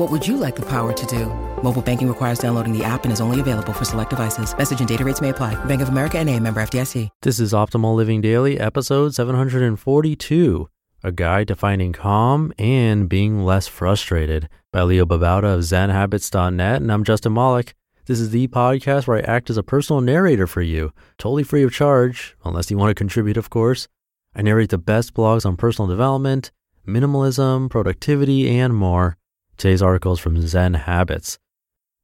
What would you like the power to do? Mobile banking requires downloading the app and is only available for select devices. Message and data rates may apply. Bank of America and a member FDIC. This is Optimal Living Daily, episode 742 A Guide to Finding Calm and Being Less Frustrated by Leo Babauta of ZenHabits.net. And I'm Justin Malik. This is the podcast where I act as a personal narrator for you, totally free of charge, unless you want to contribute, of course. I narrate the best blogs on personal development, minimalism, productivity, and more. Today's article is from Zen Habits.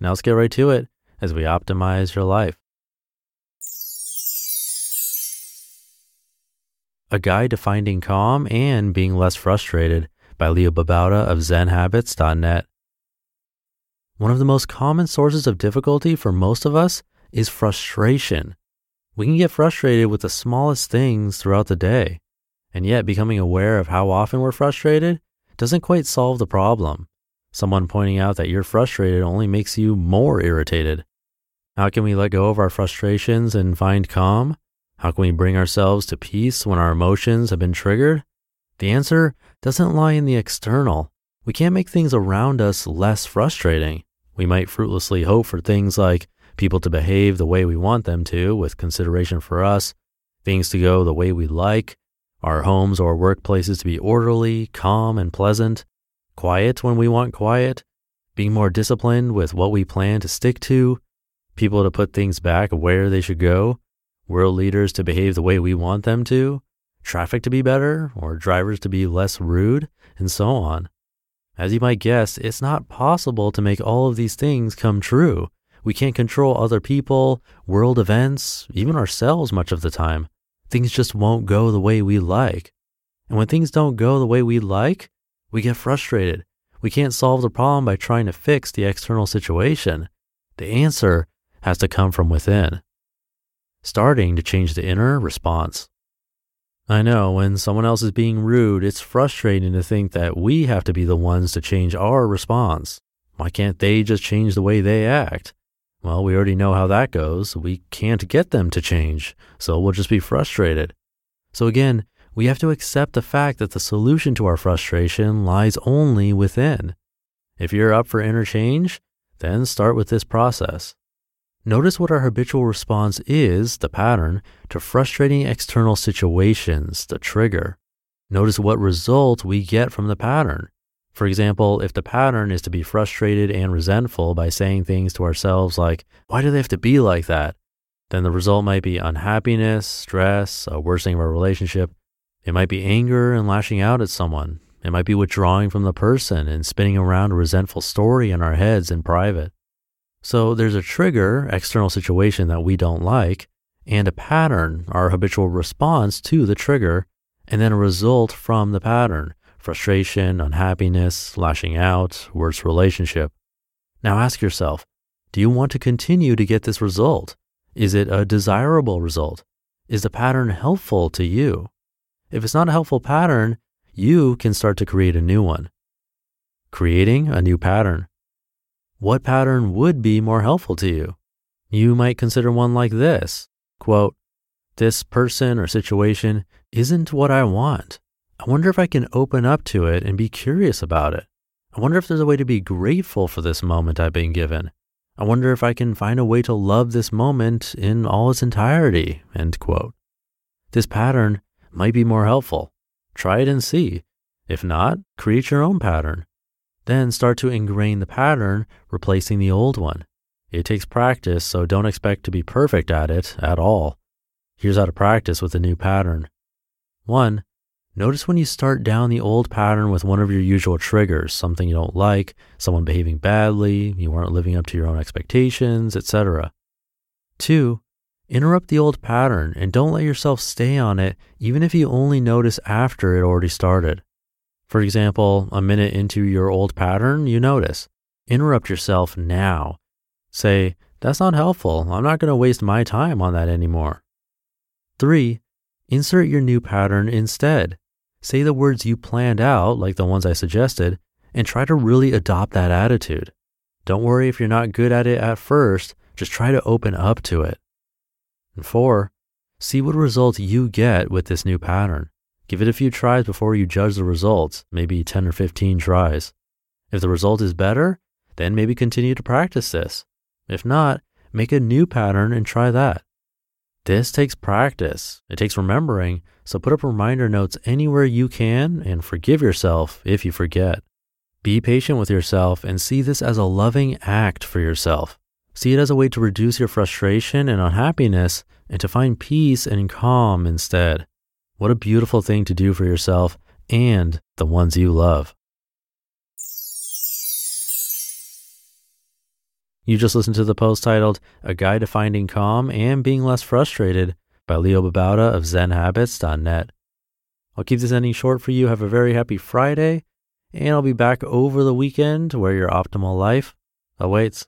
Now let's get right to it as we optimize your life. A Guide to Finding Calm and Being Less Frustrated by Leo Babauta of ZenHabits.net. One of the most common sources of difficulty for most of us is frustration. We can get frustrated with the smallest things throughout the day, and yet becoming aware of how often we're frustrated doesn't quite solve the problem. Someone pointing out that you're frustrated only makes you more irritated. How can we let go of our frustrations and find calm? How can we bring ourselves to peace when our emotions have been triggered? The answer doesn't lie in the external. We can't make things around us less frustrating. We might fruitlessly hope for things like people to behave the way we want them to with consideration for us, things to go the way we like, our homes or workplaces to be orderly, calm, and pleasant quiet when we want quiet, being more disciplined with what we plan to stick to, people to put things back where they should go, world leaders to behave the way we want them to, traffic to be better, or drivers to be less rude, and so on. As you might guess, it's not possible to make all of these things come true. We can't control other people, world events, even ourselves much of the time. Things just won't go the way we like. And when things don't go the way we like, we get frustrated. We can't solve the problem by trying to fix the external situation. The answer has to come from within. Starting to change the inner response. I know when someone else is being rude, it's frustrating to think that we have to be the ones to change our response. Why can't they just change the way they act? Well, we already know how that goes. We can't get them to change, so we'll just be frustrated. So again, we have to accept the fact that the solution to our frustration lies only within. If you're up for interchange, then start with this process. Notice what our habitual response is, the pattern, to frustrating external situations, the trigger. Notice what result we get from the pattern. For example, if the pattern is to be frustrated and resentful by saying things to ourselves like, why do they have to be like that? Then the result might be unhappiness, stress, a worsening of our relationship, it might be anger and lashing out at someone. It might be withdrawing from the person and spinning around a resentful story in our heads in private. So there's a trigger, external situation that we don't like, and a pattern, our habitual response to the trigger, and then a result from the pattern frustration, unhappiness, lashing out, worse relationship. Now ask yourself do you want to continue to get this result? Is it a desirable result? Is the pattern helpful to you? If it's not a helpful pattern, you can start to create a new one. Creating a new pattern. What pattern would be more helpful to you? You might consider one like this quote, This person or situation isn't what I want. I wonder if I can open up to it and be curious about it. I wonder if there's a way to be grateful for this moment I've been given. I wonder if I can find a way to love this moment in all its entirety. End quote. This pattern might be more helpful. Try it and see. If not, create your own pattern. Then start to ingrain the pattern, replacing the old one. It takes practice, so don't expect to be perfect at it at all. Here's how to practice with a new pattern. 1. Notice when you start down the old pattern with one of your usual triggers, something you don't like, someone behaving badly, you aren't living up to your own expectations, etc. 2. Interrupt the old pattern and don't let yourself stay on it, even if you only notice after it already started. For example, a minute into your old pattern, you notice. Interrupt yourself now. Say, that's not helpful. I'm not going to waste my time on that anymore. Three, insert your new pattern instead. Say the words you planned out, like the ones I suggested, and try to really adopt that attitude. Don't worry if you're not good at it at first, just try to open up to it. And four, see what results you get with this new pattern. Give it a few tries before you judge the results, maybe 10 or 15 tries. If the result is better, then maybe continue to practice this. If not, make a new pattern and try that. This takes practice. It takes remembering. So put up reminder notes anywhere you can and forgive yourself if you forget. Be patient with yourself and see this as a loving act for yourself. See it as a way to reduce your frustration and unhappiness and to find peace and calm instead. What a beautiful thing to do for yourself and the ones you love. You just listened to the post titled A Guide to Finding Calm and Being Less Frustrated by Leo Babauta of ZenHabits.net. I'll keep this ending short for you. Have a very happy Friday, and I'll be back over the weekend where your optimal life awaits.